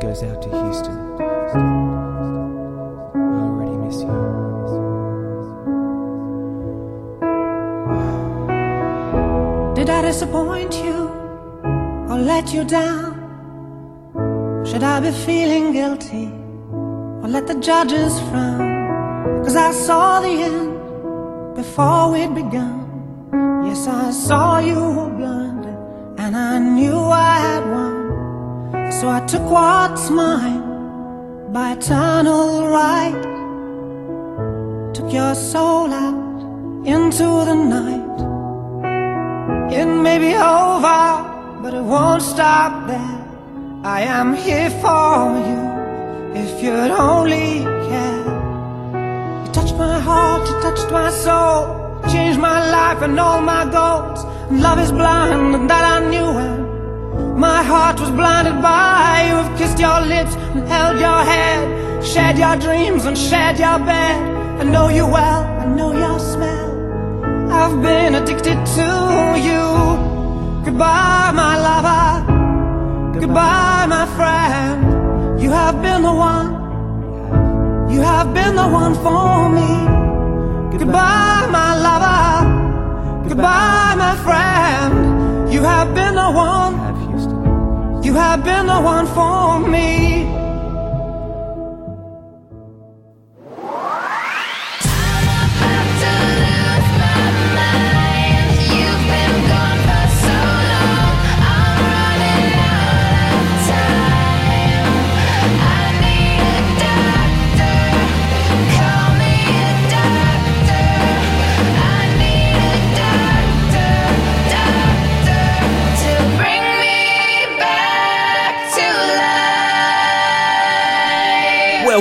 goes out to Houston. I already miss you. Did I disappoint you or let you down? Should I be feeling guilty or let the judges frown? Cause I saw the end before we'd begun. Yes, I saw you were blinded and I knew I had won. So I took what's mine by eternal right. Took your soul out into the night. It may be over, but it won't stop there. I am here for you if you'd only care. You touched my heart, you touched my soul, changed my life and all my goals. Love is blind, and that I knew when my heart was blinded by you. Have kissed your lips and held your head, shared your dreams and shared your bed. I know you well, I know your smell. I've been addicted to you. Goodbye, my lover. Goodbye, my friend. You have been the one. You have been the one for me. Goodbye, my lover. Goodbye, my friend. You have been the one. You have been the one for me.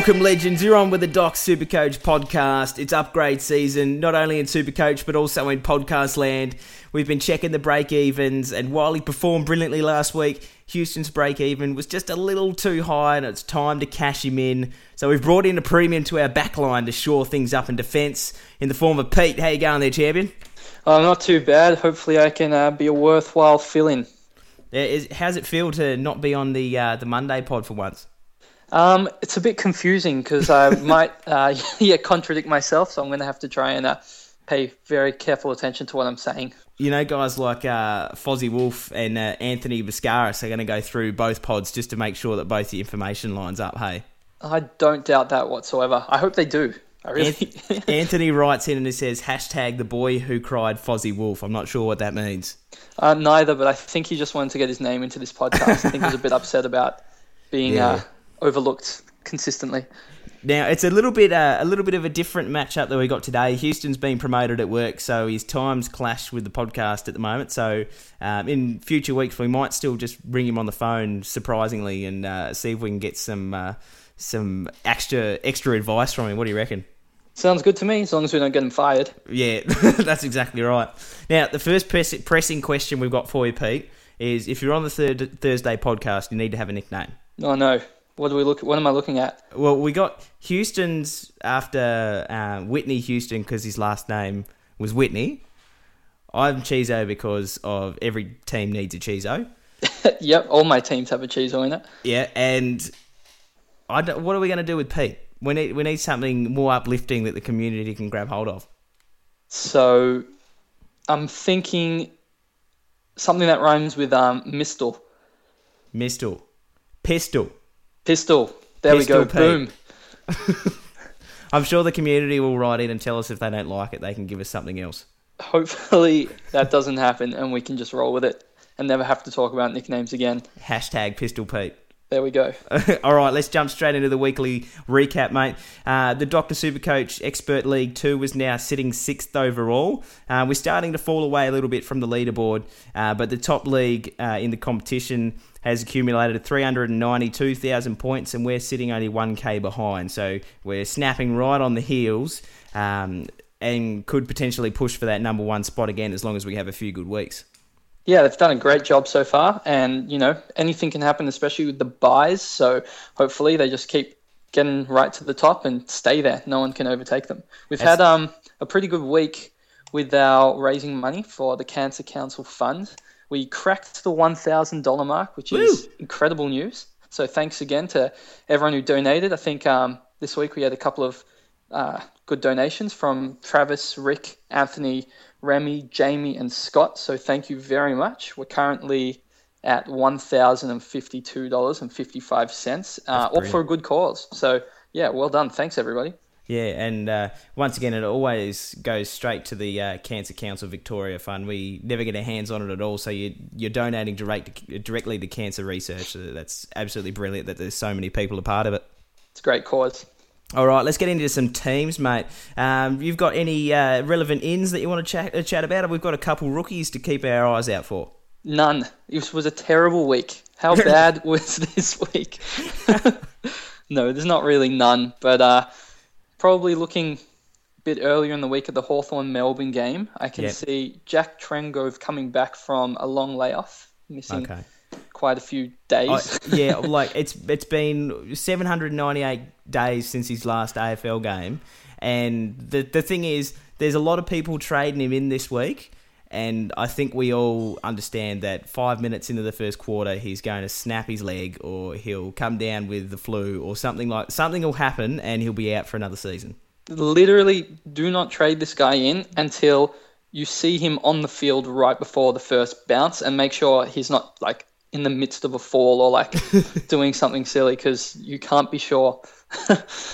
Welcome, legends. You're on with the Doc Supercoach podcast. It's upgrade season, not only in Supercoach, but also in podcast land. We've been checking the break evens, and while he performed brilliantly last week, Houston's break even was just a little too high, and it's time to cash him in. So we've brought in a premium to our backline to shore things up in defence in the form of Pete. How you going there, champion? Oh, not too bad. Hopefully, I can uh, be a worthwhile fill-in. Yeah, is- How's it feel to not be on the uh, the Monday pod for once? Um, it's a bit confusing because I might, uh, yeah, contradict myself. So I'm going to have to try and uh, pay very careful attention to what I'm saying. You know, guys like uh, Fozzie Wolf and uh, Anthony Viscaris are going to go through both pods just to make sure that both the information lines up. Hey, I don't doubt that whatsoever. I hope they do. I really. Anth- Anthony writes in and he says hashtag the boy who cried Fozzie Wolf. I'm not sure what that means. uh, neither, but I think he just wanted to get his name into this podcast. I think he was a bit upset about being Yeah. Overlooked consistently. Now it's a little bit uh, a little bit of a different matchup that we got today. Houston's been promoted at work, so his times clash with the podcast at the moment. So um, in future weeks, we might still just ring him on the phone, surprisingly, and uh, see if we can get some uh, some extra extra advice from him. What do you reckon? Sounds good to me, as long as we don't get him fired. Yeah, that's exactly right. Now, the first press- pressing question we've got for you, Pete, is if you're on the third Thursday podcast, you need to have a nickname. Oh no, what do we look? What am I looking at? Well, we got Houston's after uh, Whitney Houston because his last name was Whitney. I'm Cheezo because of every team needs a Cheezo. yep, all my teams have a cheezo in it. Yeah, and I don't, what are we going to do with Pete? We need we need something more uplifting that the community can grab hold of. So I'm thinking something that rhymes with um, mistle. Mistle, pistol. Pistol. There Pistol we go. Pete. Boom. I'm sure the community will write in and tell us if they don't like it, they can give us something else. Hopefully that doesn't happen and we can just roll with it and never have to talk about nicknames again. Hashtag Pistol Pete. There we go. All right, let's jump straight into the weekly recap, mate. Uh, the Doctor Supercoach Expert League 2 was now sitting sixth overall. Uh, we're starting to fall away a little bit from the leaderboard, uh, but the top league uh, in the competition has accumulated 392,000 points, and we're sitting only 1k behind. So we're snapping right on the heels um, and could potentially push for that number one spot again as long as we have a few good weeks. Yeah, they've done a great job so far, and you know anything can happen, especially with the buys. So hopefully they just keep getting right to the top and stay there. No one can overtake them. We've That's- had um, a pretty good week with our raising money for the Cancer Council Fund. We cracked the one thousand dollar mark, which is incredible news. So thanks again to everyone who donated. I think um, this week we had a couple of uh, good donations from Travis, Rick, Anthony, Remy, Jamie, and Scott. So thank you very much. We're currently at one thousand and fifty-two dollars and fifty-five cents, uh, all for a good cause. So yeah, well done. Thanks everybody. Yeah, and uh, once again, it always goes straight to the uh, Cancer Council Victoria Fund. We never get our hands on it at all, so you, you're donating direct, directly to cancer research. So That's absolutely brilliant that there's so many people a part of it. It's a great cause. All right, let's get into some teams, mate. Um, you've got any uh, relevant ins that you want to chat, uh, chat about? We've got a couple rookies to keep our eyes out for. None. This was a terrible week. How bad was this week? no, there's not really none, but uh, probably looking a bit earlier in the week at the Hawthorn Melbourne game, I can Yep. see Jack Trengove coming back from a long layoff, missing Okay. quite a few days. I, yeah, like it's it's been 798 days since his last AFL game, and the the thing is, there's a lot of people trading him in this week, and I think we all understand that five minutes into the first quarter, he's going to snap his leg, or he'll come down with the flu, or something like something will happen, and he'll be out for another season. Literally, do not trade this guy in until you see him on the field right before the first bounce, and make sure he's not like in the midst of a fall or like doing something silly because you can't be sure.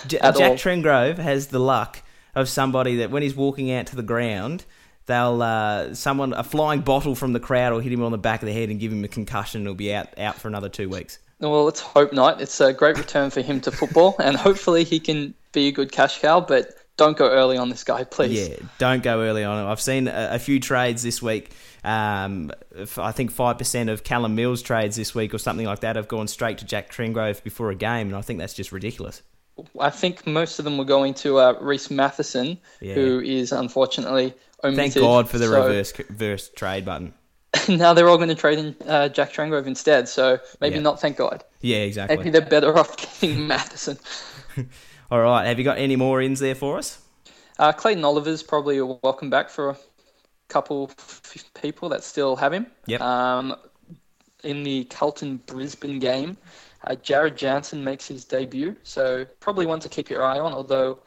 Jack all. Trengove has the luck of somebody that when he's walking out to the ground, they'll uh, someone a flying bottle from the crowd will hit him on the back of the head and give him a concussion. and He'll be out out for another two weeks. Well, let's hope not. It's a great return for him to football, and hopefully he can be a good cash cow. But don't go early on this guy, please. Yeah, don't go early on. Him. I've seen a, a few trades this week. Um, I think five percent of Callum Mills trades this week or something like that have gone straight to Jack Trengove before a game, and I think that's just ridiculous. I think most of them were going to uh, Rhys Mathieson, Yeah. who is unfortunately omitted. Thank God for the So reverse reverse trade button. now they're all going to trade in uh, Jack Trengove instead. So maybe Yeah. not. Thank God. Yeah, exactly. Maybe they're better off getting Mathieson. All right, have you got any more ins there for us? Uh, Clayton Oliver's probably a welcome back for a couple f- people that still have him. Yep. Um, in the Carlton Brisbane game, uh, Jarrad Jansen makes his debut, so probably one to keep your eye on. Although,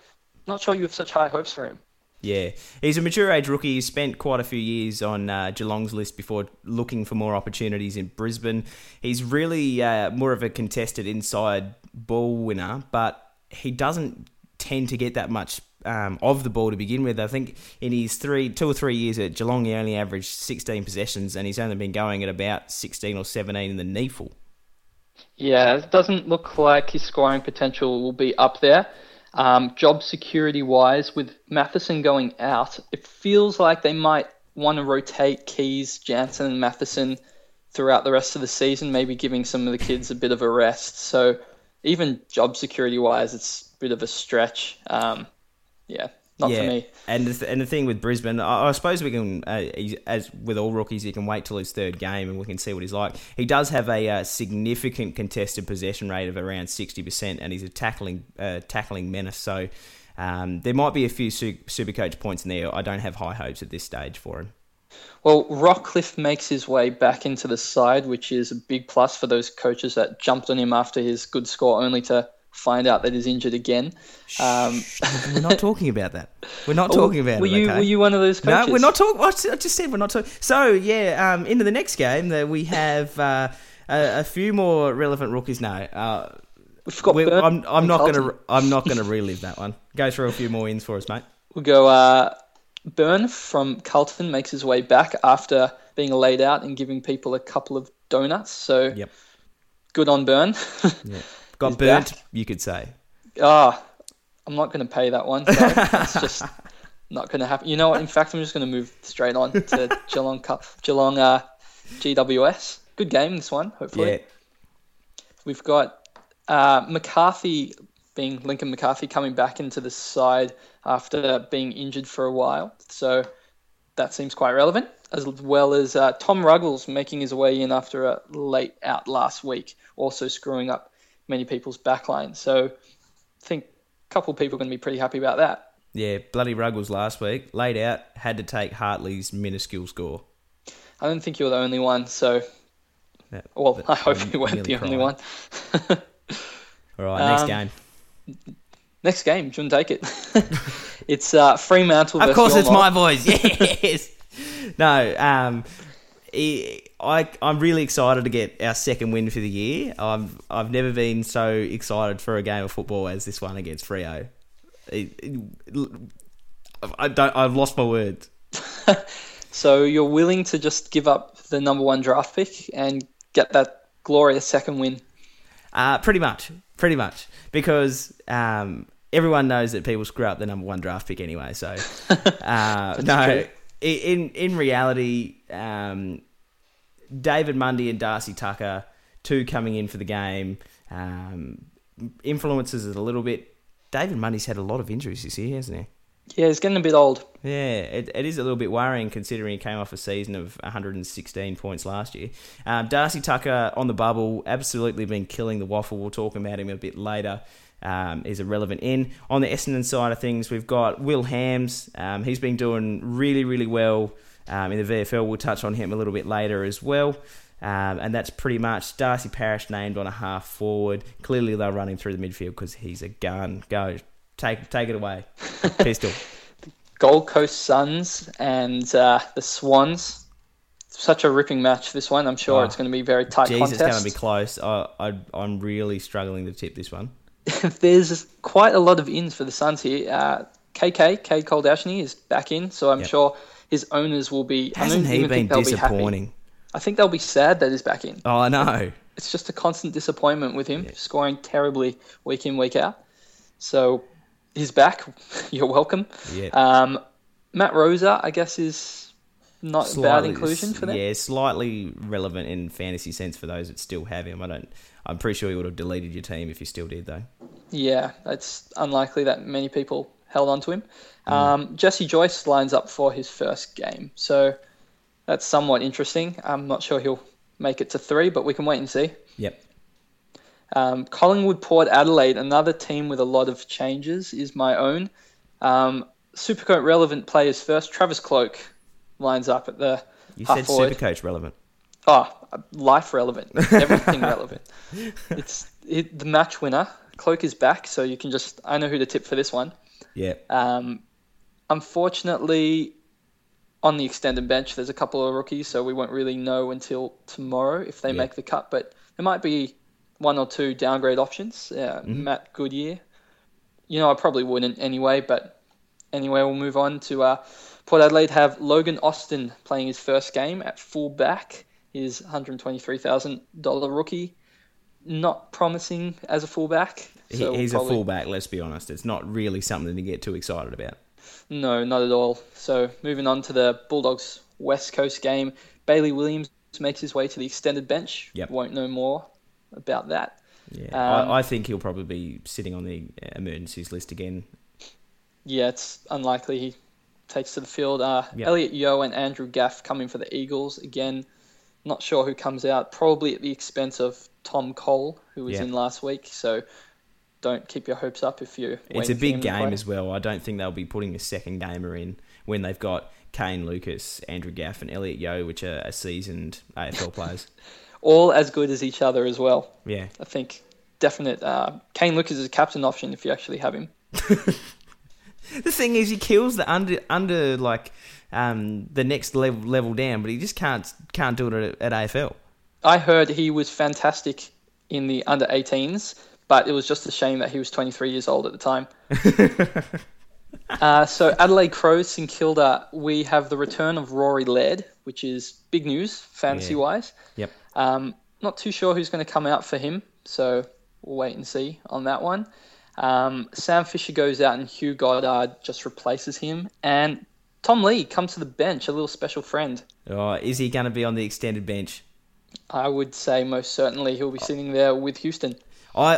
not sure you have such high hopes for him. Yeah, he's a mature age rookie. He spent quite a few years on uh, Geelong's list before looking for more opportunities in Brisbane. He's really uh, more of a contested inside ball winner, but he doesn't tend to get that much um, of the ball to begin with. I think in his three, two or three years at Geelong, he only averaged 16 possessions, and he's only been going at about 16 or 17 in the NEAFL. Yeah, it doesn't look like his scoring potential will be up there. Um, job security wise, with Mathieson going out, it feels like they might want to rotate Keays, Jansen, and Mathieson throughout the rest of the season, maybe giving some of the kids a bit of a rest. So even job security wise, it's a bit of a stretch. Um, yeah, not for me. And the, th- and the thing with Brisbane, I, I suppose we can, uh, as with all rookies, you can wait till his third game and we can see what he's like. He does have a uh, significant contested possession rate of around sixty percent, and he's a tackling uh, tackling menace. So um, there might be a few su- super coach points in there. I don't have high hopes at this stage for him. Well, Rockliff makes his way back into the side, which is a big plus for those coaches that jumped on him after his good score, only to find out that he's injured again. Um, We're not talking about that. We're not talking about were it. you okay? were you one of those coaches? No, we're not talking. I just said we're not talking. So yeah, um, into the next game that we have uh, a, a few more relevant rookies now. Uh, We've got we- Burn I'm, I'm not gonna I'm not gonna relive that one. Go through a few more ins for us, mate. We'll go. Uh, Burn from Carlton makes his way back after being laid out and giving people a couple of donuts. So Yep. good on Burn. Yeah. Got burnt, you could say. Ah, I'm not going to pay that one. So it's just not going to happen. You know what? In fact, I'm just going to move straight on to Geelong Cup, Geelong uh, GWS. Good game this one. Hopefully, Yeah. we've got uh, McCarthy being Lincoln McCarthy coming back into the side after being injured for a while. So that seems quite relevant, as well as uh, Tom Ruggles making his way in after a late out last week, also screwing up many people's backline. So I think a couple of people are going to be pretty happy about that. Yeah, bloody Ruggles last week laid out had to take Hartley's minuscule score. I don't think you're the only one, so That- Well, that- I hope you weren't the only crying. one. All right, next Um, game. Next game, shouldn't take it. it's uh, Fremantle. Of course, it's my boys. Yes. no, um, I, I'm really excited to get our second win for the year. I've I've never been so excited for a game of football as this one against Freo. It, it- I don't. I've lost my words. So you're willing to just give up the number one draft pick and get that glorious second win? Uh, pretty much, pretty much, because um, everyone knows that people screw up the number one draft pick anyway. So, uh, no, true. in in reality, um, David Mundy and Darcy Tucker, two coming in for the game, um, influences it a little bit. David Mundy's had a lot of injuries this year, hasn't he? Yeah, he's getting a bit old. Yeah, it, it is a little bit worrying considering he came off a season of 116 points last year. Um, Darcy Tucker on the bubble, absolutely been killing the WAFL. We'll talk about him a bit later. Um, is a relevant in. On the Essendon side of things, we've got Will Hams. Um, he's been doing really, really well um, in the VFL. We'll touch on him a little bit later as well. Um, and that's pretty much Darcy Parish named on a half forward. Clearly, they're running through the midfield because he's a gun. Go, take take it away, pistol. Gold Coast Suns and uh, the Swans. Such a ripping match. This one, I'm sure Oh. it's going to be very tight Jeez, it's going to be close. I, I, I'm really struggling to tip this one. There's quite a lot of ins for the Suns here. Uh, KK, K. Kolodjashnij, is back in, so I'm Yep. sure his owners will be. I Hasn't he been think they'll be disappointing? I think they'll be sad that he's back in. Oh, I know. It's just a constant disappointment with him, scoring terribly week in, week out. So he's back. You're welcome. Yeah. Um, Matt Rosa, I guess, is not a bad Slightly- inclusion for them. Yeah, slightly relevant in fantasy sense for those that still have him. I don't. I'm pretty sure you would have deleted your team if you still did, though. Yeah, it's unlikely that many people held on to him. Mm. Um, Jesse Joyce lines up for his first game, so that's somewhat interesting. I'm not sure he'll make it to three, but we can wait and see. Yep. Um, Collingwood Port Adelaide, another team with a lot of changes, is my own. Um, Supercoach relevant players first. Travis Cloke lines up at the You said forward. Supercoach relevant. Oh, life relevant, everything relevant. It's it, the match winner. Cloke is back, so you can just. I know who to tip for this one. Yeah. Um, unfortunately, on the extended bench, there's a couple of rookies, so we won't really know until tomorrow if they Yeah. make the cut. But there might be one or two downgrade options. Uh, Mm-hmm. Matt Goodyear. You know, I probably wouldn't anyway, but anyway, we'll move on to uh, Port Adelaide have Logan Austin playing his first game at full back. His $123,000 rookie. Not promising as a fullback. So we'll he's probably- a fullback, let's be honest. It's not really something to get too excited about. No, not at all. So moving on to the Bulldogs West Coast game, Bailey Williams makes his way to the extended bench. Yep. Won't know more about that. Yeah. Um, I, I think he'll probably be sitting on the emergencies list again. Yeah, it's unlikely he takes to the field. Uh, Yep. Elliot Yeo and Andrew Gaff coming for the Eagles again. Not sure who comes out. Probably at the expense of Tom Cole, who was Yeah. in last week. So don't keep your hopes up if you. It's a big game as well. I don't think they'll be putting a second gamer in when they've got Kane Lucas, Andrew Gaff, and Elliot Yeo, which are, are seasoned AFL players. All as good as each other as well. Yeah. I think definite. Uh, Kane Lucas is a captain option if you actually have him. The thing is, he kills the under under like um, the next level level down, but he just can't can't do it at, at AFL. I heard he was fantastic in the under 18s, but it was just a shame that he was 23 years old at the time. uh, so Adelaide Crows, St Kilda, we have the return of Rory Laird, which is big news fantasy wise. Yep. Um, not too sure who's going to come out for him, so we'll wait and see on that one. Um, Sam Fisher goes out and Hugh Goddard just replaces him, and Tom Lee comes to the bench, a little special friend. Oh, is he going to be on the extended bench? I would say most certainly he'll be sitting there with Houston. I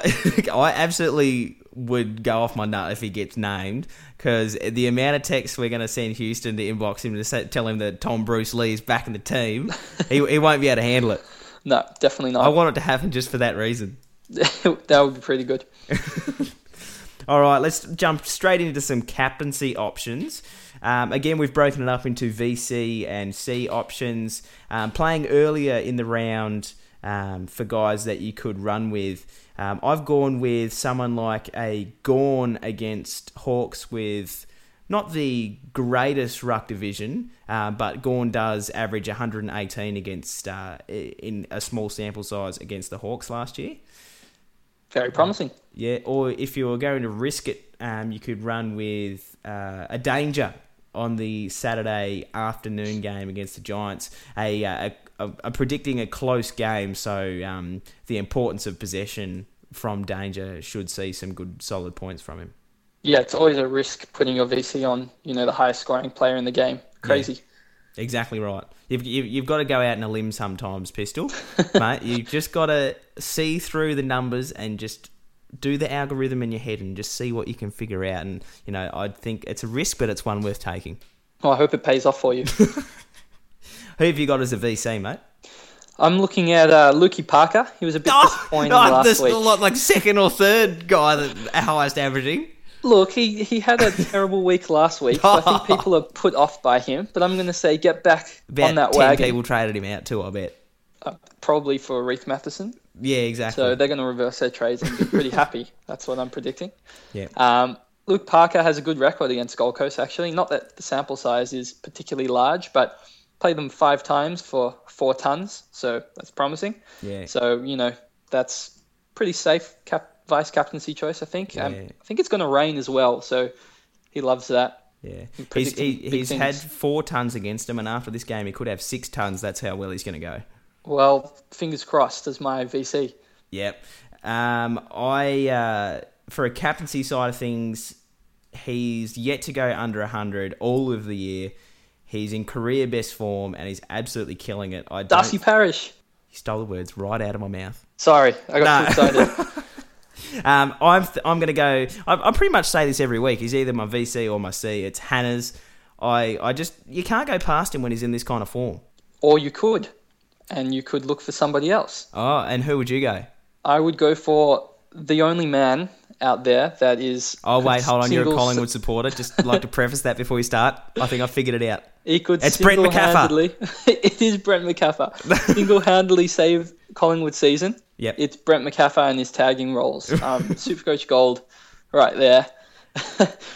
I absolutely would go off my nut if he gets named because the amount of texts we're going to send Houston to inbox him to say, tell him that Tom Bruce Lee is back in the team, he, he won't be able to handle it. No, definitely not. I want it to happen just for that reason. that would be pretty good. All right, let's jump straight into some captaincy options. Um, again, we've broken it up into VC and C options. Um, playing earlier in the round, um, for guys that you could run with. Um, I've gone with someone like a Gawn against Hawks with not the greatest ruck division, uh, but Gawn does average 118 against uh, in a small sample size against the Hawks last year. Very promising. Yeah, or if you were going to risk it, um, you could run with uh, a danger on the Saturday afternoon game against the Giants. A, uh, a, a predicting a close game, so um, the importance of possession from danger should see some good solid points from him. Yeah, it's always a risk putting your VC on, you know, the highest scoring player in the game. Crazy. Exactly right. You've, you've, you've got to go out on a limb sometimes, Pistol. mate, you've just got to see through the numbers and just do the algorithm in your head and just see what you can figure out. And, you know, I think it's a risk, but it's one worth taking. Well, I hope it pays off for you. Who have you got as a VC, mate? I'm looking at uh, Lukey Parker. He was a bit disappointing oh, last there's week. lot like second or third guy that highest averaging. Look, he, he had a terrible week last week. So I think people are put off by him. But I'm going to say get back About on that ten wagon. people traded him out too. I bet. Uh, probably for Rhys Mathieson. Yeah, exactly. So they're going to reverse their trades and be pretty happy. That's what I'm predicting. yeah. Um, Luke Parker has a good record against Gold Coast, actually. Not that the sample size is particularly large, but played them five times for four tons, so that's promising. Yeah. So, you know, that's pretty safe cap- vice captaincy choice, I think. Um, Yeah. I think it's going to rain as well, so he loves that. Yeah, he's, he, he's things. had four tons against him, and after this game, he could have six tons. That's how well he's going to go. Well, fingers crossed as my VC. Yep. Um, I uh, for a captaincy side of things, he's yet to go under hundred all of the year. He's in career best form, and he's absolutely killing it. I Darcy Parish. he stole the words right out of my mouth. Sorry, I got too excited. Um, I'm th- I'm going to go. I, I pretty much say this every week. He's either my VC or my C. It's Hannah's. I I just you can't go past him when he's in this kind of form. or you could, and you could look for somebody else. Oh, and who would you go? I would go for the only man out there that is. Oh wait, hold on. You're a Collingwood supporter. Just like to preface that before we start. I think I figured it out. He could It's Brent single-handedly. it is Brent Macaffer. single-handedly save Collingwood season. Yep. It's Brent Macaffer and his tagging roles. Um, Supercoach Gold, right there.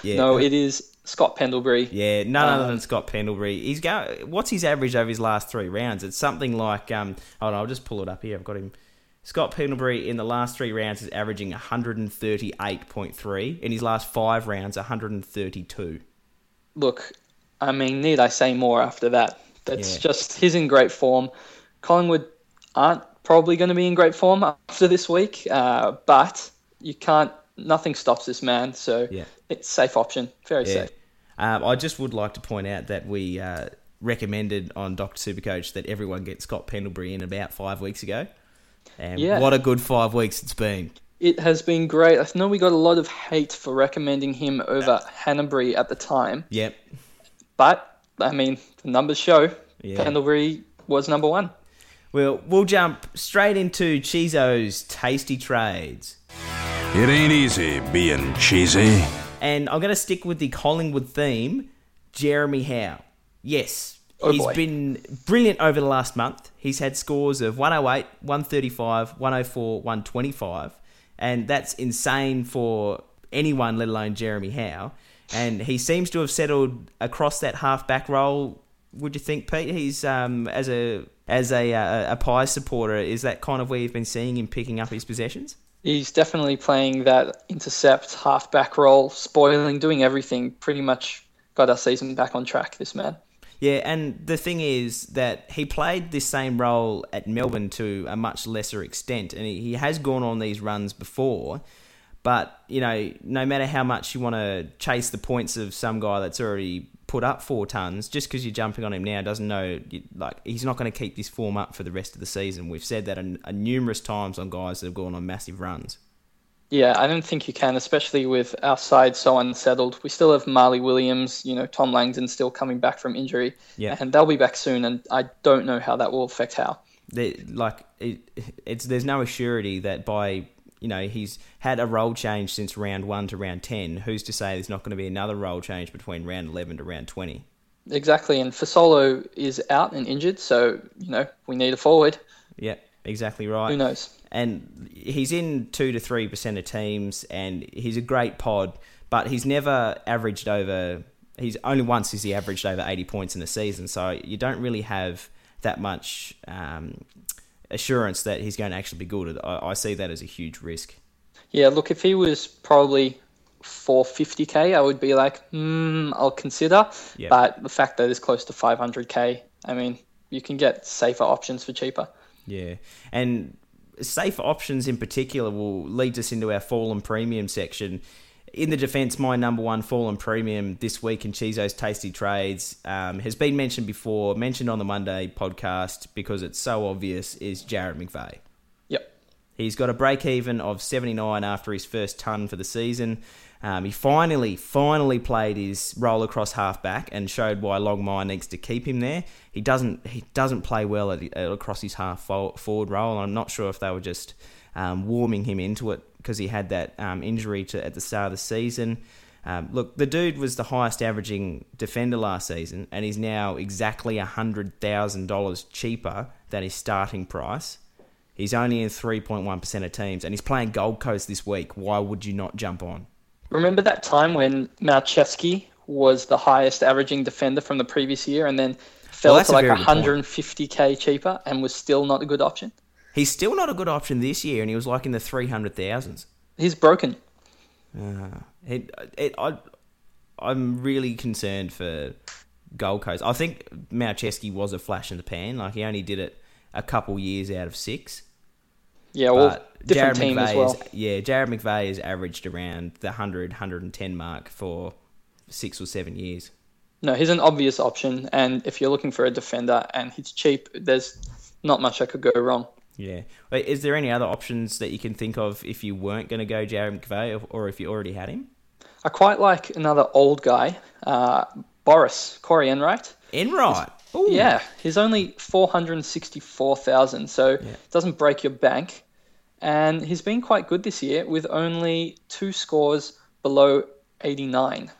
Yeah. No, it is Scott Pendlebury. Yeah, none other Um, than Scott Pendlebury. He's go. What's his average over his last three rounds? It's something like. Um, hold on, I'll just pull it up here. I've got him. Scott Pendlebury in the last three rounds is averaging 138.3. In his last five rounds, 132. Look, I mean, need I say more after that? That's Yeah. just he's in great form. Collingwood aren't probably going to be in great form after this week, uh, but you can't. Nothing stops this man, so Yeah. it's safe option, very Yeah. safe. Um, I just would like to point out that we uh, recommended on Doctor Supercoach that everyone get Scott Pendlebury in about five weeks ago. And Yeah. what a good five weeks it's been. It has been great. I know we got a lot of hate for recommending him over Hannebery at the time, Yep. but I mean, the numbers show Yeah. Pendlebury was number one. Well, we'll jump straight into Chizo's tasty trades. It ain't easy being cheesy. And I'm going to stick with the Collingwood theme Jeremy Howe. Yes, Oh, he's boy. been brilliant over the last month. He's had scores of 108, 135, 104, 125. And that's insane for anyone, let alone Jeremy Howe. And he seems to have settled across that half back role. Would you think, Pete? He's um, as a as a, uh, a pie supporter. Is that kind of where you've been seeing him picking up his possessions? He's definitely playing that intercept half-back role, spoiling, doing everything. Pretty much got our season back on track. This man. Yeah, and the thing is that he played this same role at Melbourne to a much lesser extent, and he, he has gone on these runs before. But you know, no matter how much you want to chase the points of some guy that's already put up four tons, just because you're jumping on him now doesn't know like he's not going to keep this form up for the rest of the season. We've said that a, a numerous times on guys that have gone on massive runs. Yeah, I don't think you can, especially with our side so unsettled. We still have Marley Williams, you know, Tom Langdon still coming back from injury, Yeah. and they'll be back soon. And I don't know how that will affect Howe. they, like it, it's there's no assurity that by you know he's had a role change since round one to round ten. Who's to say there's not going to be another role change between round eleven to round twenty? Exactly, and Fasolo is out and injured, so you know we need a forward. Yeah, exactly right. Who knows? And he's in two to three percent of teams, and he's a great pod, but he's never averaged over. He's only once has he averaged over eighty points in a season, so you don't really have that much um, assurance that he's going to actually be good. I, I see that as a huge risk. Yeah, look, if he was probably 450k, I would be like, hmm, I'll consider. Yeah. But the fact that it's close to 500k, I mean, you can get safer options for cheaper. Yeah, and safe options in particular will lead us into our fallen premium section. In the defence, my number one fallen premium this week in Chizo's Tasty Trades um, has been mentioned before, mentioned on the Monday podcast because it's so obvious, is Jarrad McVeigh. Yep. He's got a break even of 79 after his first ton for the season. Um, he finally, finally played his roll across halfback and showed why Longmire needs to keep him there. He doesn't, he doesn't play well at, at across his half forward role. I'm not sure if they were just um, warming him into it because he had that um, injury to, at the start of the season. Um, look, the dude was the highest averaging defender last season, and he's now exactly $100,000 cheaper than his starting price. He's only in 3.1% of teams, and he's playing Gold Coast this week. Why would you not jump on? Remember that time when Malceski was the highest averaging defender from the previous year and then fell Well, to like very good point. 150k cheaper and was still not a good option? He's still not a good option this year, and he was like in the 300,000s. He's broken. Uh, it, it, I, I'm really concerned for Gold Coast. I think Malceski was a flash in the pan. Like, he only did it a couple years out of six. Yeah, well, But different Jared team McVeigh as well. is, yeah, Jarrad McVeigh has averaged around the 100, 110 mark for six or seven years. No, he's an obvious option, and if you're looking for a defender and he's cheap, there's not much that could go wrong. Yeah. Is there any other options that you can think of if you weren't going to go Jarrad McVeigh or, or if you already had him? I quite like another old guy, uh, Boris Corey Enright. Enright. Ooh. Yeah, he's only four hundred sixty-four thousand, so it doesn't break your bank. And he's been quite good this year with only two scores below eighty-nine,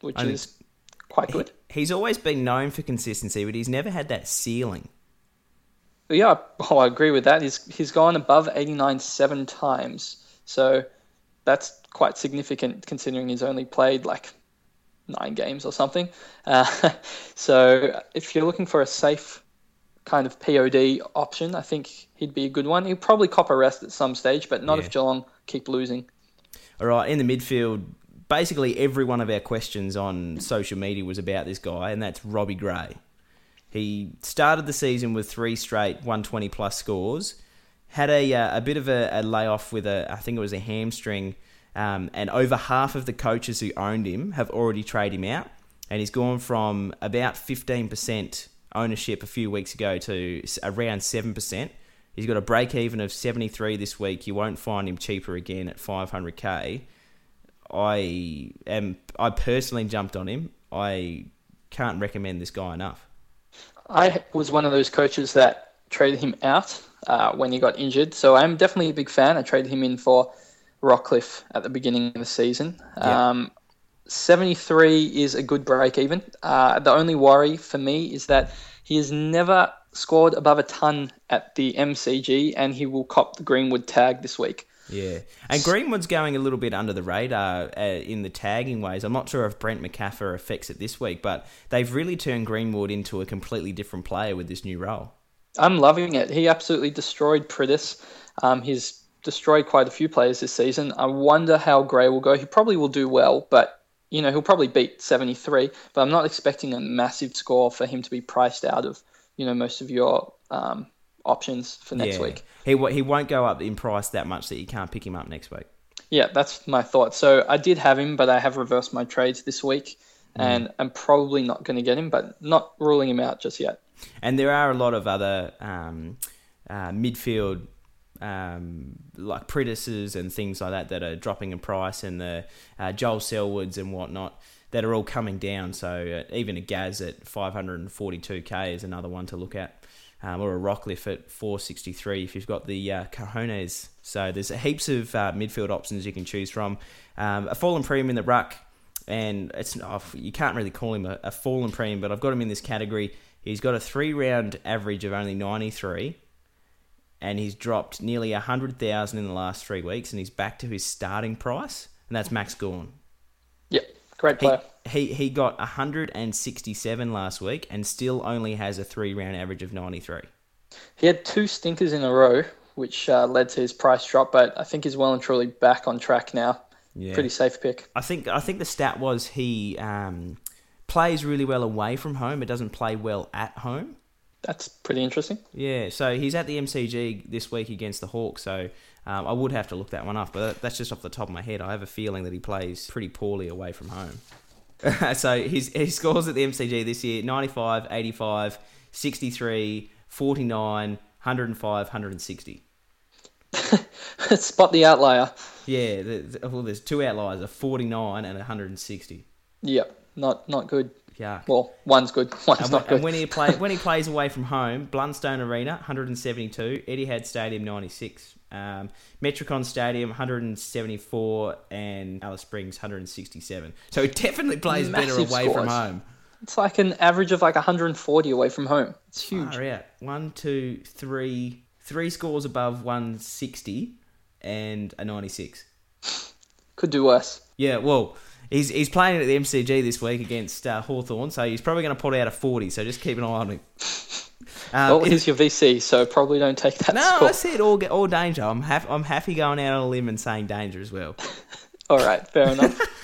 which Only- is quite good. He's always been known for consistency, but he's never had that ceiling. But yeah, oh, I agree with that. He's he's gone above eighty-nine seven times, so that's quite significant considering he's only played like nine games or something. Uh, so if you're looking for a safe kind of POD option, I think he'd be a good one. He'll probably cop a rest at some stage, but not Yeah. if Geelong keep losing. All right, in the midfield, basically every one of our questions on social media was about this guy, and that's Robbie Gray. He started the season with three straight 120 plus scores, had a, uh, a bit of a, a layoff with a, I think it was a hamstring, um, and over half of the coaches who owned him have already traded him out, and he's gone from about 15% ownership a few weeks ago to around 7%. He's got a break even of 73 this week. You won't find him cheaper again at 500k. I am I personally jumped on him. I can't recommend this guy enough. I was one of those coaches that traded him out uh, when he got injured, so I'm definitely a big fan. I traded him in for Rockliff at the beginning of the season. Yeah. Um, 73 is a good break even. Uh, the only worry for me is that he has never scored above a ton at the MCG, and he will cop the Greenwood tag this week. Yeah, and Greenwood's going a little bit under the radar uh, in the tagging ways. I'm not sure if Brent Macaffer affects it this week, but they've really turned Greenwood into a completely different player with this new role. I'm loving it. He absolutely destroyed Priddis. Um, he's destroyed quite a few players this season. I wonder how Gray will go. He probably will do well, but you know he'll probably beat 73. But I'm not expecting a massive score for him to be priced out of you know most of your um, options for next yeah. week. He w- he won't go up in price that much that you can't pick him up next week. Yeah, that's my thought. So I did have him, but I have reversed my trades this week, and I'm probably not going to get him, but not ruling him out just yet. And there are a lot of other um, uh, midfield um, like Priddises and things like that that are dropping in price, and the uh, Joel Selwoods and whatnot that are all coming down. So uh, even a Gaz at 542k is another one to look at, um, or a Rockliff at 463 if you've got the uh. So there's heaps of uh, midfield options you can choose from. Um, a fallen premium in the ruck, and it's not, you can't really call him a, a fallen premium, but I've got him in this category. He's got a three round average of only 93 and he's dropped nearly a hundred thousand in the last three weeks, and he's back to his starting price, and that's Max Gawn. Yep, great He, player. he he got 167 last week and still only has a three round average of 93. He had two stinkers in a row, which uh, led to his price drop, but I think he's well and truly back on track now. Yeah. Pretty safe pick. I think I think the stat was he um, plays really well away from home, but doesn't play well at home. That's pretty interesting. Yeah, so he's at the MCG this week against the Hawks, so um, I would have to look that one up, but that's just off the top of my head. I have a feeling that he plays pretty poorly away from home. so his, his scores at the MCG this year 95, 85, 63, 49, 105, 160. Spot the outlier. Yeah, the, well, there's two outliers, a 49 and a 160. Yep, not not good. Yeah. Well, one's good, one's And not good. and when he play when he plays away from home, Blundstone Arena 172, Etihad Stadium 96, um, Metricon Stadium 174, and Alice Springs 167. So he definitely plays better Massive away from home. It's like an average of like 140 away from home. It's huge. Far out. One, two, three, three scores above 160 and a 96. Could do worse. Yeah, well, he's he's playing at the MCG this week against uh, Hawthorn, so he's probably going to put out a 40. So just keep an eye on him. Um, Well, he's your VC, so probably don't take that No, score. I said all all danger. I'm happy. I'm happy going out on a limb and saying danger as well. All right, fair enough.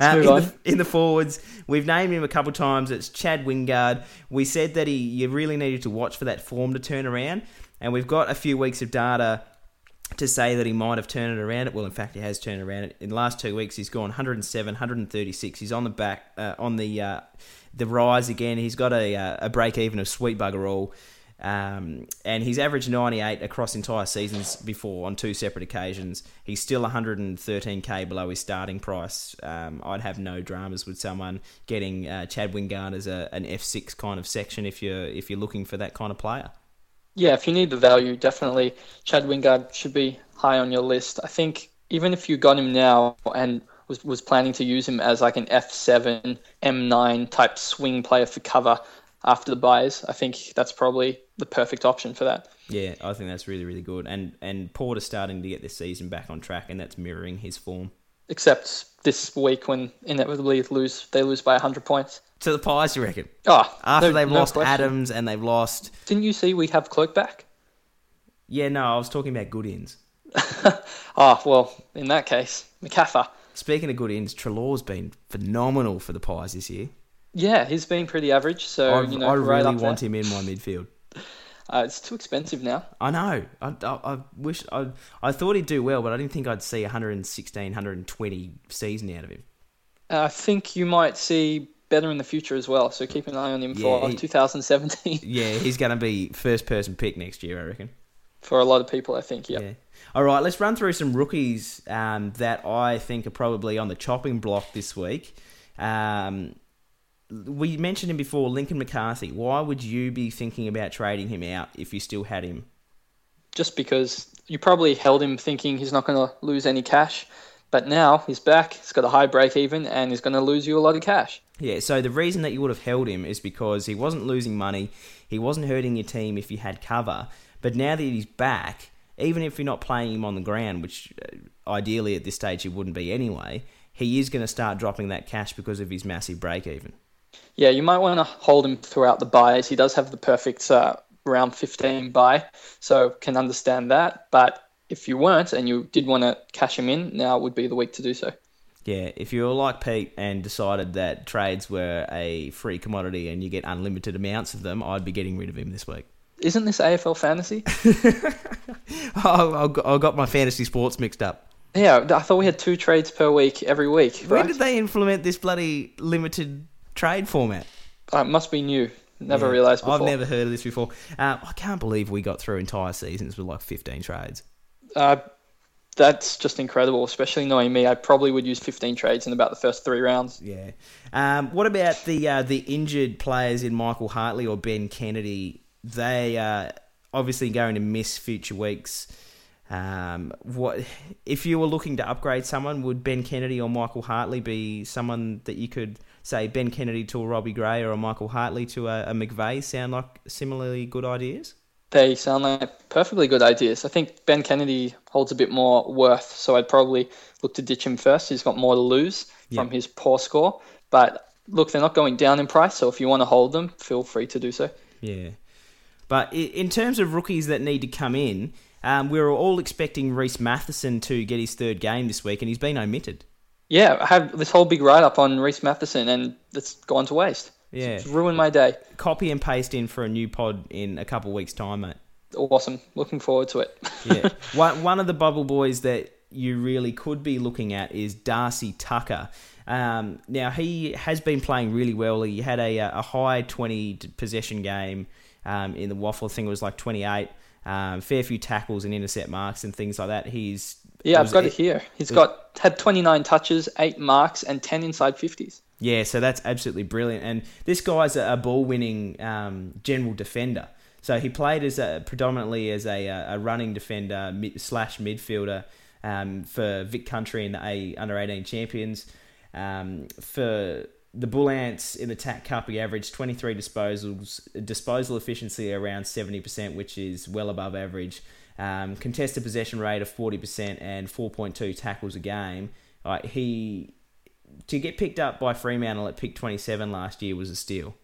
Um, in, the, in the forwards, we've named him a couple times. It's Chad Wingard. We said that he you really needed to watch for that form to turn around, and we've got a few weeks of data to say that he might have turned it around. Well, in fact, he has turned around it around. In the last two weeks, he's gone 107, 136. He's on the back uh, on the uh, the rise again. He's got a uh, a break even of sweet bugger all. Um, and he's averaged 98 across entire seasons before on two separate occasions. He's still 113k below his starting price. Um, I'd have no dramas with someone getting uh, Chad Wingard as a, an F6 kind of section if you're if you're looking for that kind of player. Yeah, if you need the value, definitely Chad Wingard should be high on your list. I think even if you got him now and was, was planning to use him as like an F7, M9 type swing player for cover after the buys, I think that's probably the perfect option for that. Yeah, I think that's really really good. And and Porter's starting to get this season back on track, and that's mirroring his form. Except this week when inevitably lose they lose by 100 points. To the Pies, you reckon? Oh, After no- they've no lost question. Adams and they've lost. Didn't you see we have Cloke back? Yeah, no, I was talking about good ins. Oh, well, in that case, Macaffer. Speaking of good ins, Treloar's been phenomenal for the Pies this year. Yeah, he's been pretty average, so I, you know, I right really there. want him in my midfield. Uh, it's too expensive now. I know. I, I, I wish I, I thought he'd do well, but I didn't think I'd see 116, 120 season out of him. Uh, I think you might see better in the future as well, so keep an eye on him for he- 2017. Yeah, he's going to be first person pick next year, I reckon. for a lot of people, I think. Yeah. Yeah. All right, let's run through some rookies um, that I think are probably on the chopping block this week. Um, we mentioned him before, Lincoln McCarthy. Why would you be thinking about trading him out if you still had him? Just because you probably held him thinking he's not going to lose any cash, but now he's back. He's got a high break even, and he's going to lose you a lot of cash. Yeah, so the reason that you would have held him is because he wasn't losing money, he wasn't hurting your team if you had cover. But now that he's back, even if you're not playing him on the ground, which uh, ideally at this stage he wouldn't be anyway, he is going to start dropping that cash because of his massive break even. Yeah, you might want to hold him throughout the buys. He does have the perfect uh, round 15 buy, so can understand that. But if you weren't and you did want to cash him in, now would be the week to do so. Yeah, if you were like Pete and decided that trades were a free commodity and you get unlimited amounts of them, I'd be getting rid of him this week. Isn't this AFL fantasy? Oh, I got- my fantasy sports mixed up. yeah, I thought we had two trades per week every week. When Right? did they implement this bloody limited trade format? Uh, it must be new. Never Yeah, realised before. I've never heard of this before. Uh, I can't believe we got through entire seasons with like 15 trades. Uh, that's just incredible, especially knowing me. I probably would use 15 trades in about the first three rounds. Yeah. Um, what about the uh, the injured players in Michael Hartley or Ben Kennedy? They are obviously going to miss future weeks. Um, what if you were looking to upgrade someone? Would Ben Kennedy or Michael Hartley be someone that you could say Ben Kennedy to a Robbie Gray or a Michael Hartley to a, a McVeigh? Sound like similarly good ideas? They sound like perfectly good ideas. I think Ben Kennedy holds a bit more worth, so I'd probably look to ditch him first. He's got more to lose from his poor score. But look, they're not going down in price, so if you want to hold them, feel free to do so. Yeah. But in terms of rookies that need to come in, um, we were all expecting Rhys Mathieson to get his third game this week, and he's been omitted. Yeah, I have this whole big write up on Rhys Mathieson, and it's gone to waste. Yeah. It's ruined my day. Copy and paste in for a new pod in a couple of weeks' time, mate. Awesome. Looking forward to it. Yeah. one, one of the bubble boys that you really could be looking at is Darcy Tucker. Um, now, he has been playing really well. He had a, a high 20 possession game um, in the WAFL. thing. it was like 28. Um, fair few tackles and intercept marks and things like that. He's Yeah, was- I've got it here. He's got had 29 touches, eight marks, and 10 inside 50s. Yeah, so that's absolutely brilliant. And this guy's a, a ball-winning um, general defender. So he played as a, predominantly as a, a running defender slash midfielder um, for Vic Country in the A under eighteen champions. Um, for the Bull Ants in the TAC Cup, he averaged twenty three disposals, disposal efficiency around seventy percent, which is well above average. Um, contested possession rate of forty percent and four point two tackles a game. Uh, he to get picked up by Fremantle at pick 27 last year was a steal.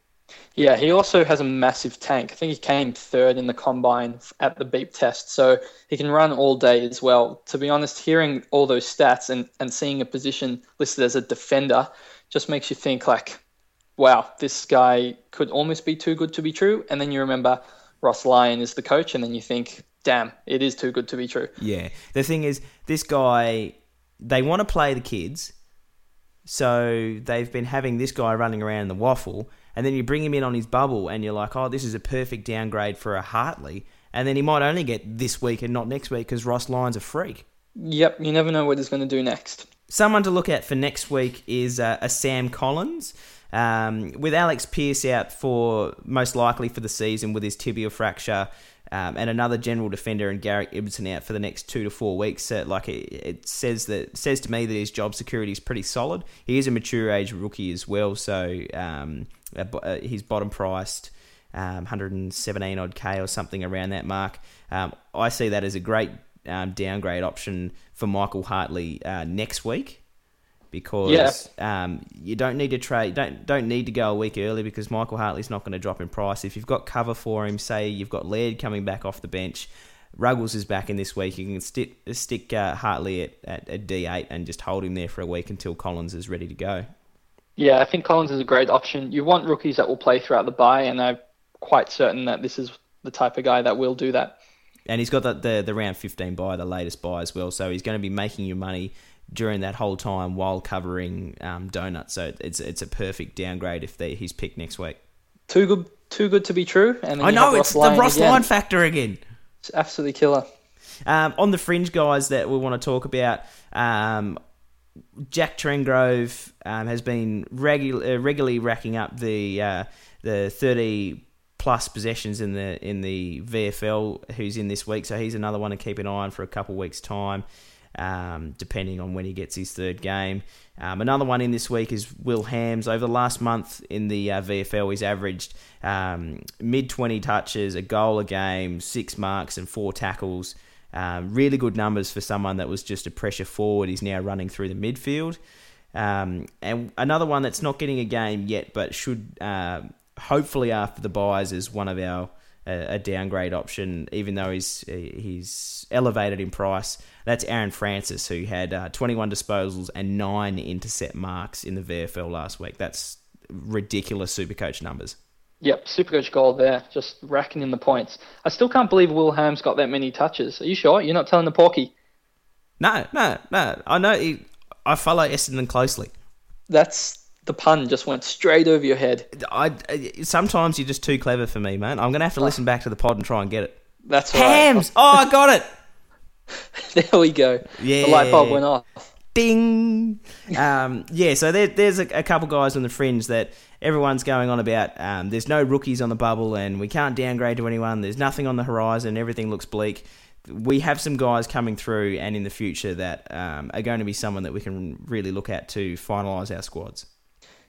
Yeah, he also has a massive tank. I think he came third in the combine at the beep test, so he can run all day as well. To be honest, hearing all those stats and, and seeing a position listed as a defender just makes you think like, wow, this guy could almost be too good to be true. And then you remember Ross Lyon is the coach, and then you think, damn, it is too good to be true. Yeah. The thing is, this guy, they want to play the kids, so they've been having this guy running around in the WAFL, and then you bring him in on his bubble, and you're like, oh, this is a perfect downgrade for a Hartley, and then he might only get this week and not next week because Ross Lyon's a freak. Yep, you never know what he's going to do next. Someone to look at for next week is uh, a Sam Collins. Um, with Alex Pierce out for most likely for the season with his tibial fracture, um, and another general defender and Garrick Ibbotson out for the next two to four weeks, uh, like it, it says that says to me that his job security is pretty solid. He is a mature age rookie as well, so um, bo- uh, he's bottom priced. Um, 117 odd K or something around that mark. Um, I see that as a great um, downgrade option for Michael Hartley uh, next week because um, you don't need to trade don't don't need to go a week early because Michael Hartley's not going to drop in price. If you've got cover for him, say you've got Laird coming back off the bench, Ruggles is back in this week. You can stick stick uh, Hartley at, at, at D8 and just hold him there for a week until Collins is ready to go. Yeah, I think Collins is a great option. You want rookies that will play throughout the bye, and I'm quite certain that this is the type of guy that will do that. And he's got the, the, the round 15 buy, the latest buy as well. So he's going to be making you money during that whole time while covering um, donuts. So it's it's a perfect downgrade if they, he's picked next week. Too good, too good to be true. And I know it's Lyon the Ross again. Line factor again. It's absolutely killer. Um, on the fringe guys that we want to talk about, um, Jack Trengove um, has been regu- uh, regularly racking up the uh, the thirty plus possessions in the in the VFL. Who's in this week, so he's another one to keep an eye on for a couple of weeks' time, um, depending on when he gets his third game. Um, another one in this week is Will Hams. Over the last month in the uh, VFL, he's averaged um, mid 20 touches, a goal a game, six marks, and four tackles. Um, really good numbers for someone that was just a pressure forward. He's now running through the midfield. Um, and another one that's not getting a game yet, but should uh, hopefully after the buys is one of our a downgrade option, even though he's he's elevated in price. That's Aaron Francis, who had uh, 21 disposals and nine intercept marks in the VFL last week. That's ridiculous Supercoach numbers. Yep, Supercoach goal there, just racking in the points. I still can't believe Will Ham's got that many touches. Are you sure? You're not telling the Porky? No, no, no. I know. He, I follow Essendon closely. That's the pun just went straight over your head. I, sometimes you're just too clever for me, man. I'm gonna have to listen back to the pod and try and get it. That's right. Hams. Oh, I got it. There we go. Yeah. The light bulb went off. Ding. Um, yeah, so there, there's a, a couple guys on the fringe that everyone's going on about. Um, there's no rookies on the bubble, and we can't downgrade to anyone. There's nothing on the horizon. Everything looks bleak. We have some guys coming through, and in the future that um, are going to be someone that we can really look at to finalise our squads.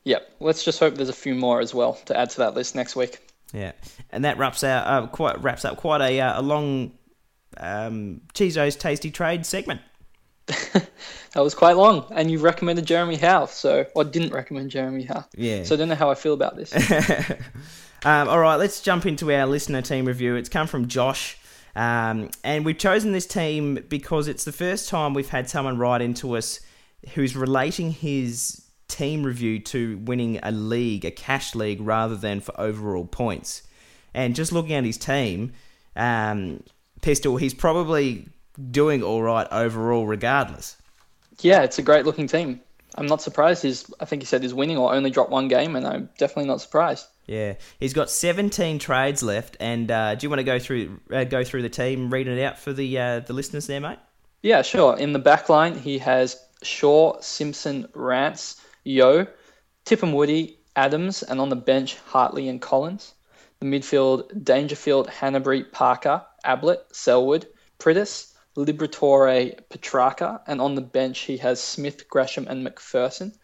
Yep. Let's just hope there's a few more as well to add to that list next week. Yeah, and that wraps out uh, quite wraps up quite a uh, a long um, Chizo's tasty trade segment. That was quite long, and you recommended Jeremy Howe, so or didn't recommend Jeremy Howe. Yeah. So I don't know how I feel about this. um, all right, let's jump into our listener team review. It's come from Josh. Um, and we've chosen this team because it's the first time we've had someone write into us who's relating his team review to winning a league, a cash league, rather than for overall points. And just looking at his team, um, Pistol, he's probably doing all right overall, regardless. yeah, it's a great looking team. I'm not surprised. He's, I think he said he's winning or only dropped one game, and I'm definitely not surprised. Yeah, he's got 17 trades left. And uh, do you want to go through uh, go through the team, read it out for the uh, the listeners there, mate? Yeah, sure. In the back line, he has Shaw, Simpson, Rance, Yeo, Tipham Woody, Adams, and on the bench, Hartley and Collins. The midfield, Dangerfield, Hannebery, Parker, Ablett, Selwood, Priddis, Liberatore, Petrarca, and on the bench, he has Smith, Gresham, and McPherson.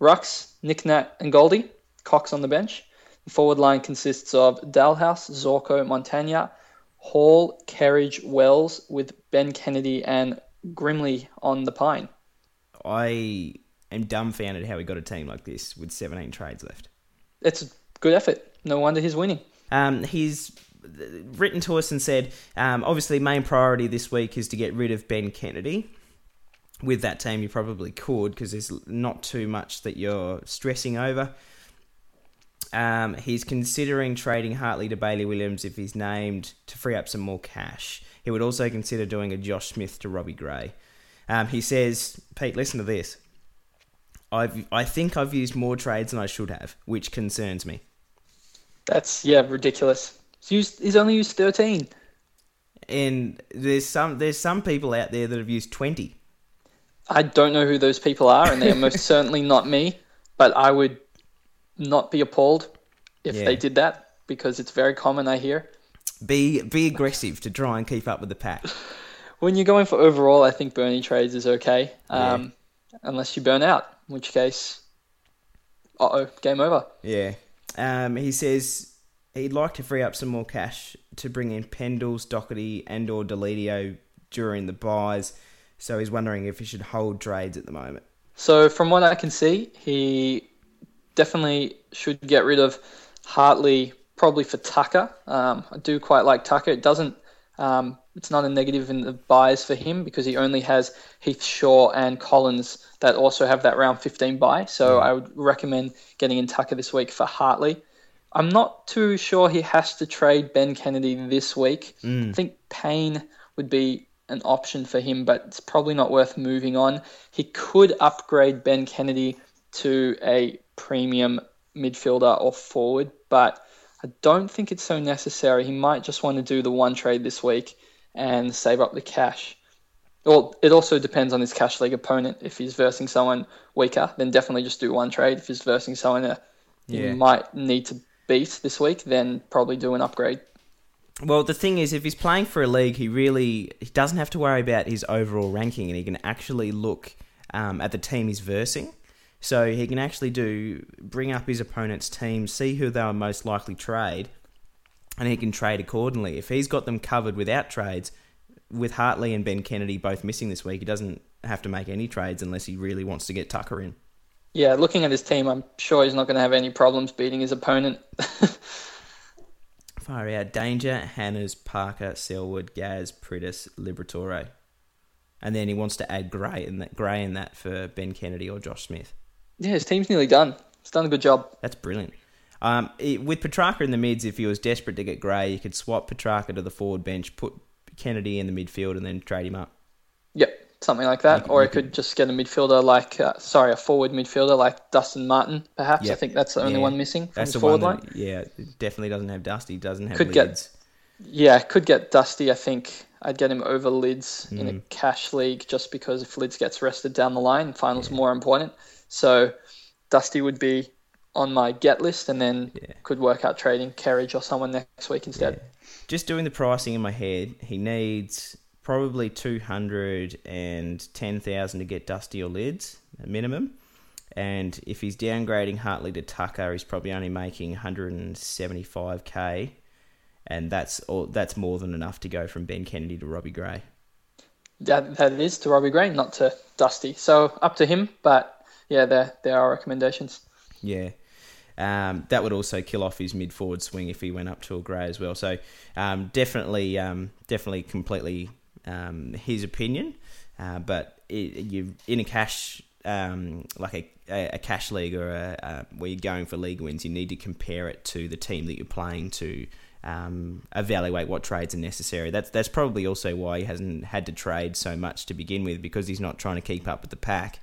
Rux, Nicnat, and Goldie, Cox on the bench. The forward line consists of Dahlhaus, Zorko, Montagna, Hall, Kerridge, Wells, with Ben Kennedy and Grimley on the pine. I am dumbfounded how he got a team like this with 17 trades left. It's a good effort. No wonder he's winning. Um, he's written to us and said, um, obviously, main priority this week is to get rid of Ben Kennedy. With that team, you probably could because there's not too much that you're stressing over. Um, he's considering trading Hartley to Bailey Williams if he's named to free up some more cash. He would also consider doing a Josh Smith to Robbie Gray. Um, he says, Pete, listen to this. I've, I think I've used more trades than I should have, which concerns me. That's yeah, ridiculous. He's, used, he's only used thirteen. and there's some there's some people out there that have used 20 I don't know who those people are, and they are most certainly not me. But I would not be appalled if Yeah. they did that because it's very common. I hear be be aggressive to try and keep up with the pack when you're going for overall, I think burning trades is okay, um, unless you burn out, which case, uh oh, game over. yeah um, he says he'd like to free up some more cash to bring in Pendles, Doherty and or Deledio during the buys so he's wondering if he should hold trades at the moment So from what I can see, he definitely should get rid of Hartley probably for Tucker. Um, I do quite like Tucker. It doesn't. Um, it's not a negative in the buys for him because he only has Heath Shaw and Collins that also have that round 15 buy. So I would recommend getting in Tucker this week for Hartley. I'm not too sure he has to trade Ben Kennedy this week. Mm. I think Payne would be an option for him, but it's probably not worth moving on. He could upgrade Ben Kennedy to a premium midfielder or forward, but I don't think it's so necessary. He might just want to do the one trade this week and save up the cash. Well, it also depends on his cash league opponent. If he's versing someone weaker, then definitely just do one trade. If he's versing someone uh, Yeah. he might need to beat this week, then probably do an upgrade. Well, the thing is, if he's playing for a league, he really he doesn't have to worry about his overall ranking, and he can actually look um, at the team he's versing. So he can actually do bring up his opponent's team, see who they are most likely trade, and he can trade accordingly. If he's got them covered without trades, with Hartley and Ben Kennedy both missing this week, he doesn't have to make any trades unless he really wants to get Tucker in. Yeah, looking at his team, I'm sure he's not going to have any problems beating his opponent. Far out danger, Hannah's, Parker, Selwood, Gaz, Priddis, Liberatore. And then he wants to add Gray in that Gray in that for Ben Kennedy or Josh Smith. yeah, his team's nearly done. He's done a good job. That's brilliant. Um, it- with Petrarca in the mids, if he was desperate to get Gray, you could swap Petrarca to the forward bench, put Kennedy in the midfield, and then trade him up. Yep, something like that. could- or you he could just get a midfielder like, uh, sorry, a forward midfielder like Dustin Martin, perhaps. I think that's the only Yeah. one missing from That's the one. forward That, line. yeah, definitely doesn't have Dusty. Doesn't have Could get- lids. Yeah, could get Dusty. I think I'd get him over Lids in Hmm. a cash league just because if Lids gets rested down the line, finals more important. So Dusty would be on my get list, and then Yeah. could work out trading Kerridge or someone next week instead. Just doing the pricing in my head, he needs probably two hundred and ten thousand to get Dusty or lids, a minimum. And if he's downgrading Hartley to Tucker, he's probably only making 175k, and that's all. That's more than enough to go from Ben Kennedy to Robbie Gray. That, that is to Robbie Gray, not to Dusty. So up to him, but yeah, there there are recommendations. Yeah. Um, that would also kill off his mid forward swing if he went up to a Gray as well. So um, definitely, um, definitely, completely um, his opinion. Uh, but it, you in a cash um, like a, a, cash league or a, where you're going for league wins, you need to compare it to the team that you're playing to um, evaluate what trades are necessary. That's that's probably also why he hasn't had to trade so much to begin with because he's not trying to keep up with the pack.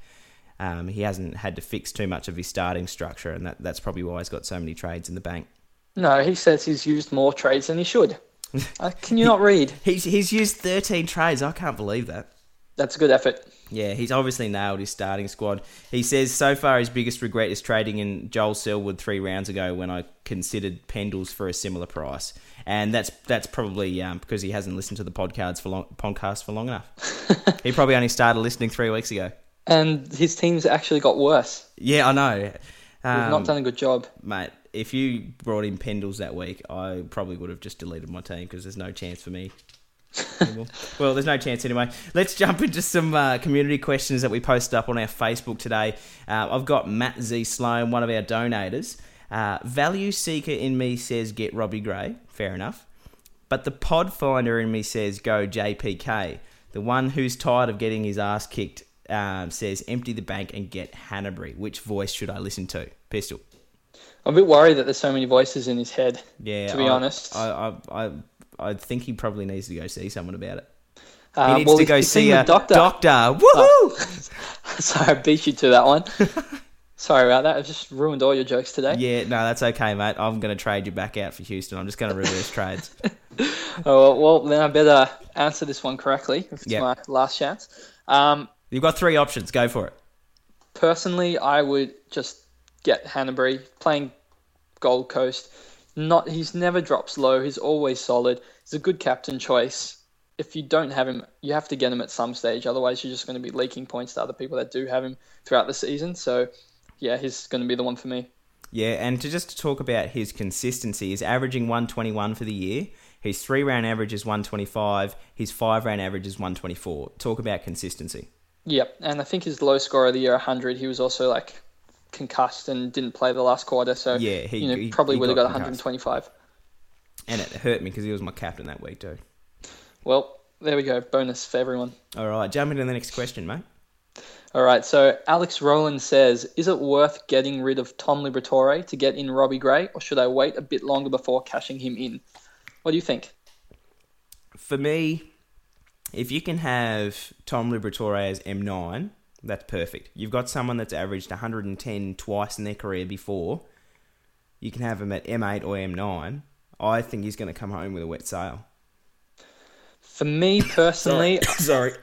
Um, he hasn't had to fix too much of his starting structure, and that, that's probably why he's got so many trades in the bank. No, he says he's used more trades than he should. uh, can you not read? He's he's used 13 trades. I can't believe that. That's a good effort. Yeah, he's obviously nailed his starting squad. He says so far his biggest regret is trading in Joel Selwood three rounds ago when I considered Pendles for a similar price, and that's that's probably um, because he hasn't listened to the podcasts for long, podcast for long enough. he probably only started listening three weeks ago. And his team's actually got worse. Yeah, I know. We've Um, not done a good job. mate. If you brought in Pendles that week, I probably would have just deleted my team because there's no chance for me. well, there's no chance anyway. Let's jump into some uh, community questions that we posted up on our Facebook today. Uh, I've got Matt Z Sloan, one of our donators. Uh, Value seeker in me says get Robbie Gray. Fair enough. But the pod finder in me says go JPK. The one who's tired of getting his ass kicked um, says empty the bank and get Hannebery. Which voice should I listen to? Pistol. I'm a bit worried that there's so many voices in his head. Yeah, To be I- honest. I, I, I, I think he probably needs to go see someone about it. Uh, he needs well, to go see a doctor. doctor. Woohoo! Sorry, I beat you to that one. Sorry about that. I've just ruined all your jokes today. yeah, no, that's okay, mate. I'm going to trade you back out for Houston. I'm just going to reverse trades. Oh, well, then I better answer this one correctly if it's Yeah. my last chance. Um, You've got three options. Go for it. personally, I would just get Hannebery playing Gold Coast. Not he's never drops low. He's always solid. He's a good captain choice. If you don't have him, you have to get him at some stage. Otherwise, you're just going to be leaking points to other people that do have him throughout the season. So, yeah, he's going to be the one for me. Yeah, and to just to talk about his consistency, he's averaging 121 for the year. His three round average is 125. His five round average is 124. Talk about consistency. Yep, and I think his low score of the year, 100. He was also like concussed and didn't play the last quarter. So Yeah, he- you know, he- probably would have got got 125. And it hurt me because he was my captain that week, too. Well, there we go. Bonus for everyone. All right, jump into the next question, mate. All right, so Alex Rowland says, is it worth getting rid of Tom Liberatore to get in Robbie Gray, or should I wait a bit longer before cashing him in? What do you think? For me, if you can have Tom Liberatore as M9, that's perfect. You've got someone that's averaged 110 twice in their career before. You can have him at M8 or M9. I think he's going to come home with a wet sail. For me personally, Sorry.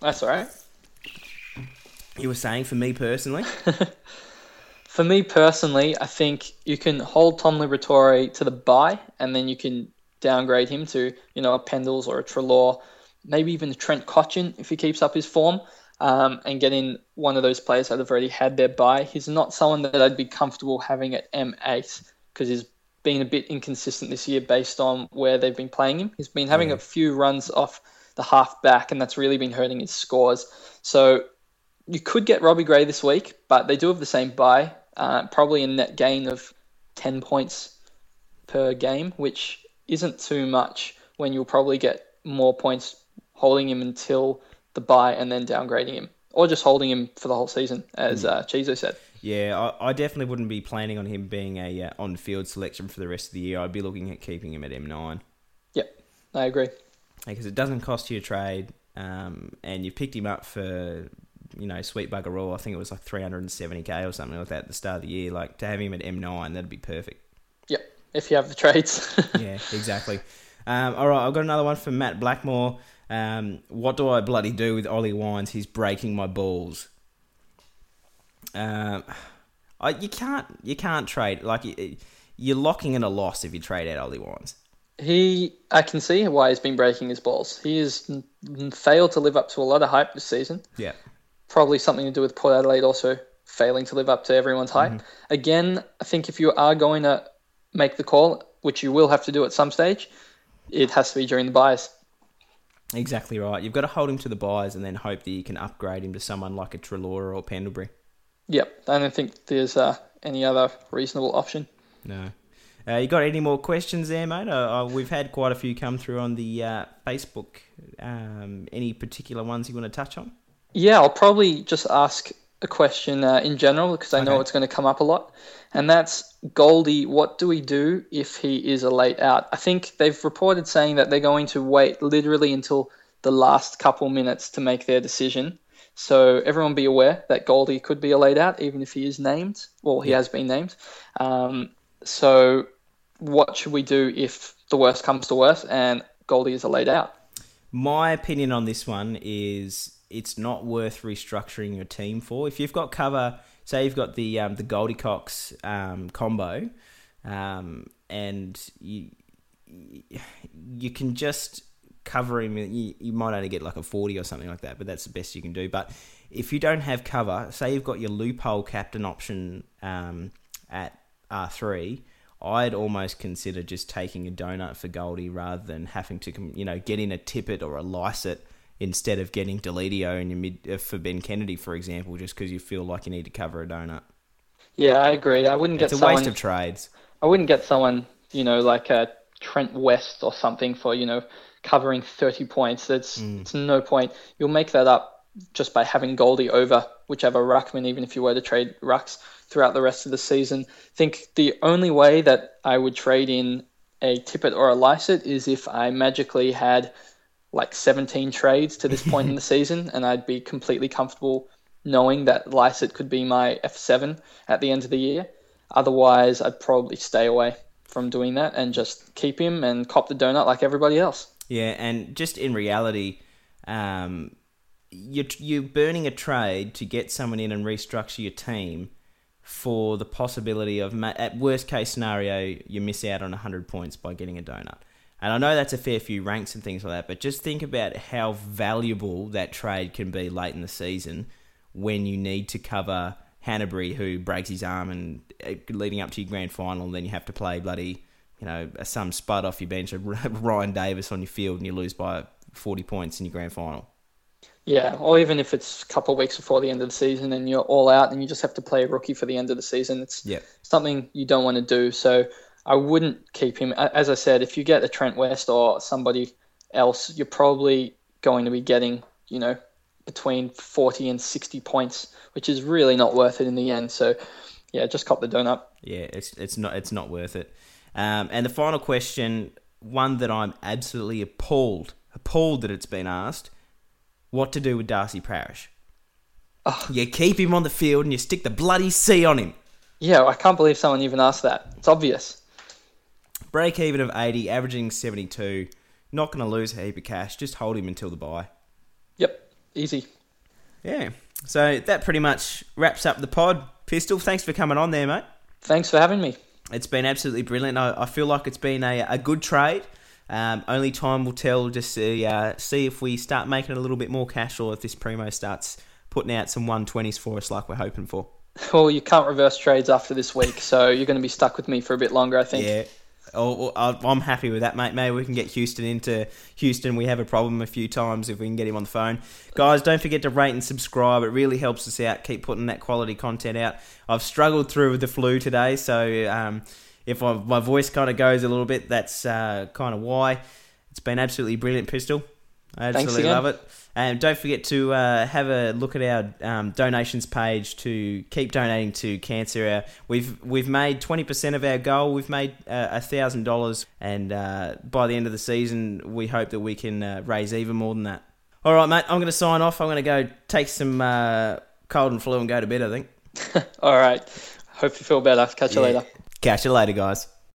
that's all right. You were saying for me personally? For me personally, I think you can hold Tom Liberatore to the buy, and then you can downgrade him to, you know, a Pendles or a Treloar, maybe even a Trent Cotchin if he keeps up his form, um, and get in one of those players that have already had their buy. He's not someone that I'd be comfortable having at M8 because he's been a bit inconsistent this year based on where they've been playing him. He's been having a few runs off the half back, and that's really been hurting his scores. So you could get Robbie Gray this week, but they do have the same buy, uh, probably a net gain of 10 points per game, which isn't too much when you'll probably get more points holding him until the buy and then downgrading him, or just holding him for the whole season, as uh, Chizo said. Yeah, I, I definitely wouldn't be planning on him being a uh, on-field selection for the rest of the year. I'd be looking at keeping him at M9 Yep, I agree. because it doesn't cost you a trade, um, and you've picked him up for you know sweet bugger all. I think it was like 370k or something like that at the start of the year. Like to have him at M9, that'd be perfect. Yep, if you have the trades. yeah, exactly. Um, all right, I've got another one from Matt Blackmore. Um, what do I bloody do with Ollie Wines? He's breaking my balls. Um, I, you can't you can't trade like you, you're locking in a loss if you trade out Ollie Wines. He, I can see why he's been breaking his balls. He has failed to live up to a lot of hype this season. Yeah. Probably something to do with Port Adelaide also failing to live up to everyone's hype. Again, I think if you are going to make the call, which you will have to do at some stage, it has to be during the buys. Exactly right. You've got to hold him to the buys and then hope that you can upgrade him to someone like a Treloar or Pendlebury. Yep, I don't think there's uh, any other reasonable option. No. Uh, you got any more questions there, mate? Uh, uh, we've had quite a few come through on the uh, Facebook. Um, any particular ones you want to touch on? Yeah, I'll probably just ask a question uh, in general because I know it's going to come up a lot, and that's Goldie. What do we do if he is a late out? I think they've reported saying that they're going to wait literally until the last couple minutes to make their decision. So everyone be aware that Goldie could be a late out, even if he is named. Well, he has been named. Um, so what should we do if the worst comes to worst and Goldie is a late out? My opinion on this one is it's not worth restructuring your team for. If you've got cover, say you've got the um, the Goldie Cox um, combo, um, and you you can just cover him. You, you might only get like a forty or something like that, but that's the best you can do. But if you don't have cover, say you've got your loophole captain option um, at R three. I'd almost consider just taking a donut for Goldie rather than having to, you know, get in a Tippett or a Lysett instead of getting Deledio in your mid uh, for Ben Kennedy, for example, just because you feel like you need to cover a donut. Yeah, I agree. I wouldn't get It's a someone. waste of trades. I wouldn't get someone, you know, like a Trent West or something for, you know, covering 30 points. That's it's no point. You'll make that up just by having Goldie over whichever ruckman, even if you were to trade rucks throughout the rest of the season. I think the only way that I would trade in a Tippett or a Lysett is if I magically had like 17 trades to this point in the season, and I'd be completely comfortable knowing that Lysett could be my F7 at the end of the year. Otherwise, I'd probably stay away from doing that and just keep him and cop the donut like everybody else. Yeah, and just in reality, um, you're, you're burning a trade to get someone in and restructure your team for the possibility of, at worst case scenario, you miss out on 100 points by getting a donut. And I know that's a fair few ranks and things like that, but just think about how valuable that trade can be late in the season when you need to cover Hannebery, who breaks his arm, and uh, leading up to your grand final, and then you have to play bloody, you know, some spud off your bench of Ryan Davis on your field, and you lose by 40 points in your grand final. Yeah, or even if it's a couple of weeks before the end of the season and you're all out and you just have to play a rookie for the end of the season, it's Yep. something you don't want to do. So I wouldn't keep him. As I said, if you get a Trent West or somebody else, you're probably going to be getting, you know, between 40 and 60 points, which is really not worth it in the end. So yeah, just cop the donut. Yeah, it's it's not it's not worth it. Um, and the final question, one that I'm absolutely appalled appalled that it's been asked: what to do with Darcy Parish? You keep him on the field and you stick the bloody C on him. Yeah, I can't believe someone even asked that. It's obvious. Break even of 80, averaging 72. Not going to lose a heap of cash. Just hold him until the buy. Yep, easy. Yeah. So that pretty much wraps up the pod. Pistol, thanks for coming on there, mate. Thanks for having me. It's been absolutely brilliant. I, I feel like it's been a, a good trade. Um, only time will tell. Just to, uh, see if we start making a little bit more cash, or if this primo starts putting out some 120s for us, like we're hoping for. Well, you can't reverse trades after this week, so you're going to be stuck with me for a bit longer, I think. Yeah. Oh, I'm happy with that, mate. Maybe we can get Houston into Houston. We have a problem a few times if we can get him on the phone. Guys, don't forget to rate and subscribe. It really helps us out. Keep putting that quality content out. I've struggled through with the flu today, so um, if I, my voice kind of goes a little bit, that's uh, kind of why. It's been absolutely brilliant, Pistol. I absolutely love it. And don't forget to uh, have a look at our um, donations page to keep donating to cancer. Uh, we've we've made twenty percent of our goal. We've made uh, a thousand dollars, and uh, by the end of the season, we hope that we can uh, raise even more than that. All right, mate. I'm going to sign off. I'm going to go take some uh, cold and flu and go to bed. I think. All right. Hope you feel better. Catch you Yeah. later. Catch you later, guys.